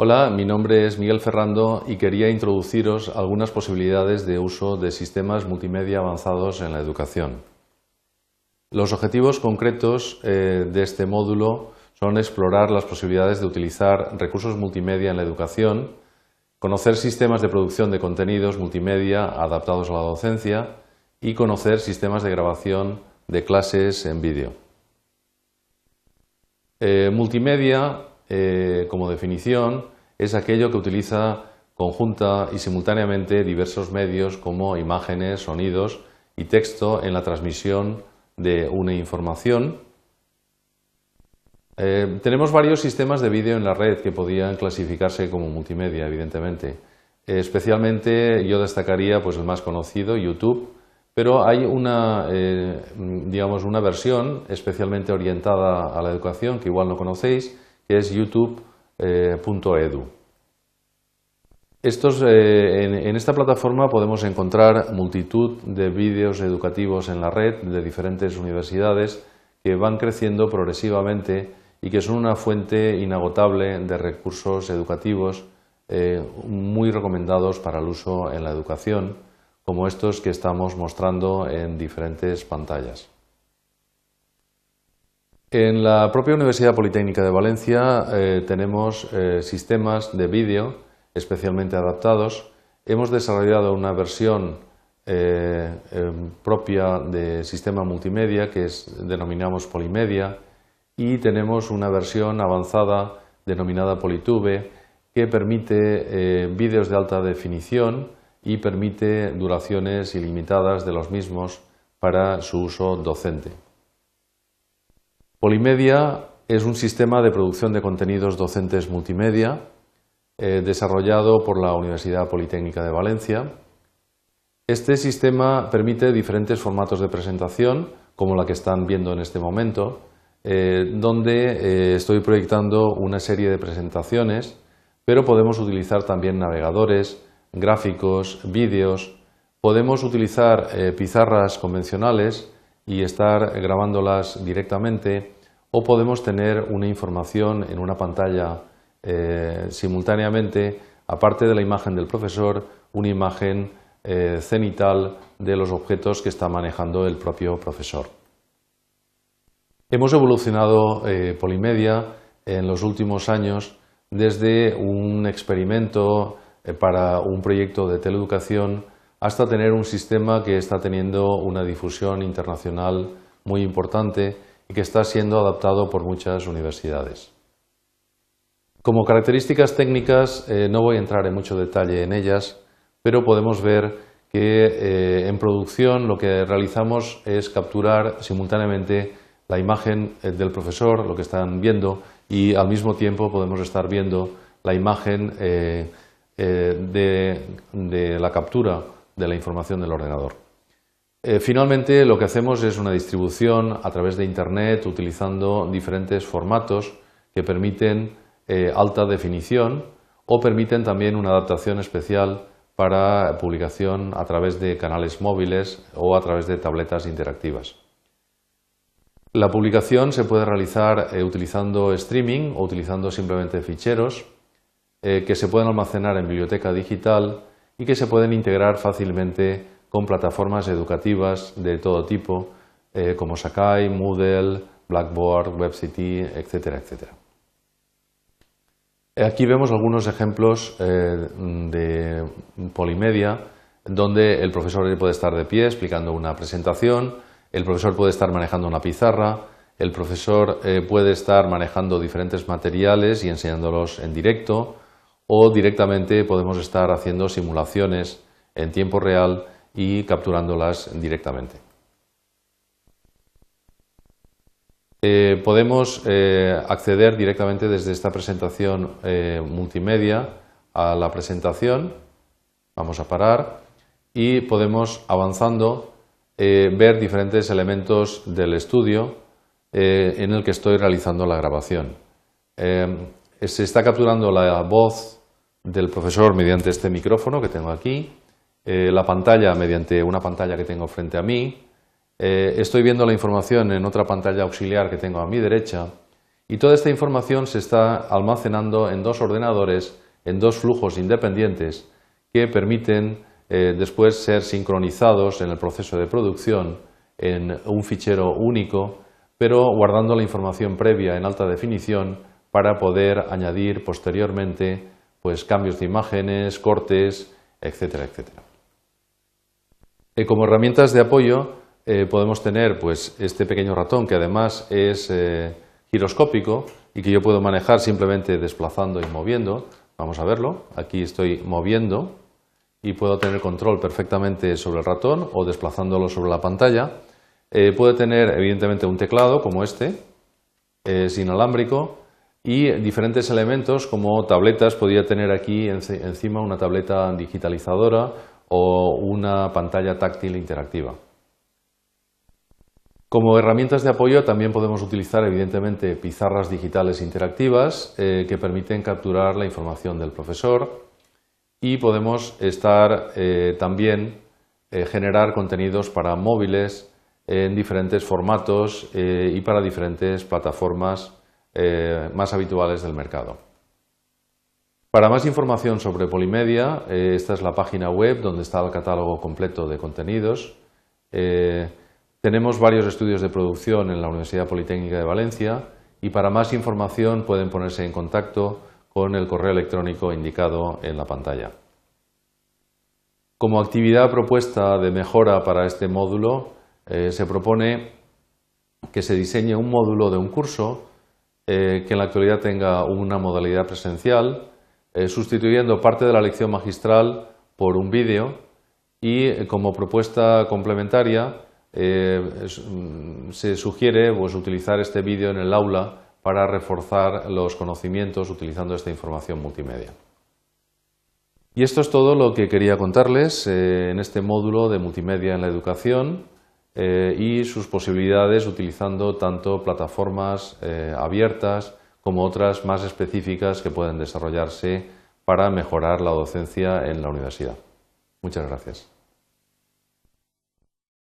Hola, mi nombre es Miguel Ferrando y quería introduciros algunas posibilidades de uso de sistemas multimedia avanzados en la educación. Los objetivos concretos eh, de este módulo son explorar las posibilidades de utilizar recursos multimedia en la educación, conocer sistemas de producción de contenidos multimedia adaptados a la docencia y conocer sistemas de grabación de clases en vídeo. Eh, multimedia eh, como definición, es aquello que utiliza conjunta y simultáneamente diversos medios como imágenes, sonidos y texto en la transmisión de una información. Eh, tenemos varios sistemas de vídeo en la red que podrían clasificarse como multimedia, evidentemente. especialmente yo destacaría pues, el más conocido, YouTube, pero hay una, digamos, una versión especialmente orientada a la educación que igual no conocéis, que es youtube.edu. Eh, en, esta plataforma podemos encontrar multitud de vídeos educativos en la red de diferentes universidades que van creciendo progresivamente y que son una fuente inagotable de recursos educativos eh, muy recomendados para el uso en la educación, como estos que estamos mostrando en diferentes pantallas. En la propia Universidad Politécnica de Valencia eh, tenemos eh, sistemas de vídeo especialmente adaptados. Hemos desarrollado una versión eh, em, propia de sistema multimedia que denominamos Polimedia y tenemos una versión avanzada denominada Politube que permite vídeos de alta definición y permite duraciones ilimitadas de los mismos para su uso docente. Polimedia es un sistema de producción de contenidos docentes multimedia eh, desarrollado por la Universidad Politécnica de Valencia. Este sistema permite diferentes formatos de presentación, como la que están viendo en este momento, eh, donde eh, estoy proyectando una serie de presentaciones, pero podemos utilizar también navegadores, gráficos, vídeos, podemos utilizar pizarras convencionales y estar grabándolas directamente o podemos tener una información en una pantalla eh, simultáneamente, aparte de la imagen del profesor, una imagen eh, cenital de los objetos que está manejando el propio profesor. Hemos evolucionado eh, Polimedia en los últimos años desde un experimento para un proyecto de teleeducación hasta tener un sistema que está teniendo una difusión internacional muy importante y que está siendo adaptado por muchas universidades. Como características técnicas, eh, no voy a entrar en mucho detalle en ellas, pero podemos ver que eh, en producción lo que realizamos es capturar simultáneamente la imagen eh, del profesor, lo que están viendo, y al mismo tiempo podemos estar viendo la imagen de la captura de la información del ordenador. Eh, finalmente, lo que hacemos es una distribución a través de Internet utilizando diferentes formatos que permiten eh, alta definición o permiten también una adaptación especial para publicación a través de canales móviles o a través de tabletas interactivas. La publicación se puede realizar eh, utilizando streaming o utilizando simplemente ficheros que se pueden almacenar en biblioteca digital y que se pueden integrar fácilmente con plataformas educativas de todo tipo, eh, como Sakai, Moodle, Blackboard, WebCity, etcétera, etcétera. Aquí vemos algunos ejemplos eh, de polimedia, donde el profesor puede estar de pie explicando una presentación, el profesor puede estar manejando una pizarra, el profesor eh, puede estar manejando diferentes materiales y enseñándolos en directo, o directamente podemos estar haciendo simulaciones en tiempo real y capturándolas directamente. Eh, podemos eh, acceder directamente desde esta presentación eh, multimedia a la presentación. Vamos a parar y podemos avanzando ver diferentes elementos del estudio en el que estoy realizando la grabación. se está capturando la voz del profesor mediante este micrófono que tengo aquí, eh, la pantalla mediante una pantalla que tengo frente a mí, eh, estoy viendo la información en otra pantalla auxiliar que tengo a mi derecha Y toda esta información se está almacenando en dos ordenadores, en dos flujos independientes que permiten eh, después ser sincronizados en el proceso de producción en un fichero único, pero guardando la información previa en alta definición para poder añadir posteriormente pues, cambios de imágenes, cortes, etcétera, etcétera. Eh, como herramientas de apoyo eh, podemos tener pues, este pequeño ratón que además es eh, giroscópico y que yo puedo manejar simplemente desplazando y moviendo. Vamos a verlo. Aquí estoy moviendo y puedo tener control perfectamente sobre el ratón o desplazándolo sobre la pantalla. puede tener evidentemente un teclado como este, es inalámbrico y diferentes elementos como tabletas. Podría tener aquí encima una tableta digitalizadora o una pantalla táctil interactiva. Como herramientas de apoyo también podemos utilizar evidentemente pizarras digitales interactivas eh, que permiten capturar la información del profesor y podemos estar eh, también eh, generar contenidos para móviles en diferentes formatos y para diferentes plataformas más habituales del mercado. Para más información sobre Polimedia, eh, esta es la página web donde está el catálogo completo de contenidos. Eh, tenemos varios estudios de producción en la Universidad Politécnica de Valencia y para más información pueden ponerse en contacto con el correo electrónico indicado en la pantalla. Como actividad propuesta de mejora para este módulo, eh, se propone que se diseñe un módulo de un curso que en la actualidad tenga una modalidad presencial eh, sustituyendo parte de la lección magistral por un vídeo y eh, como propuesta complementaria eh, mm, se sugiere pues, utilizar este vídeo en el aula para reforzar los conocimientos utilizando esta información multimedia. Y esto es todo lo que quería contarles en este módulo de multimedia en la educación y sus posibilidades utilizando tanto plataformas abiertas como otras más específicas que pueden desarrollarse para mejorar la docencia en la universidad. Muchas gracias.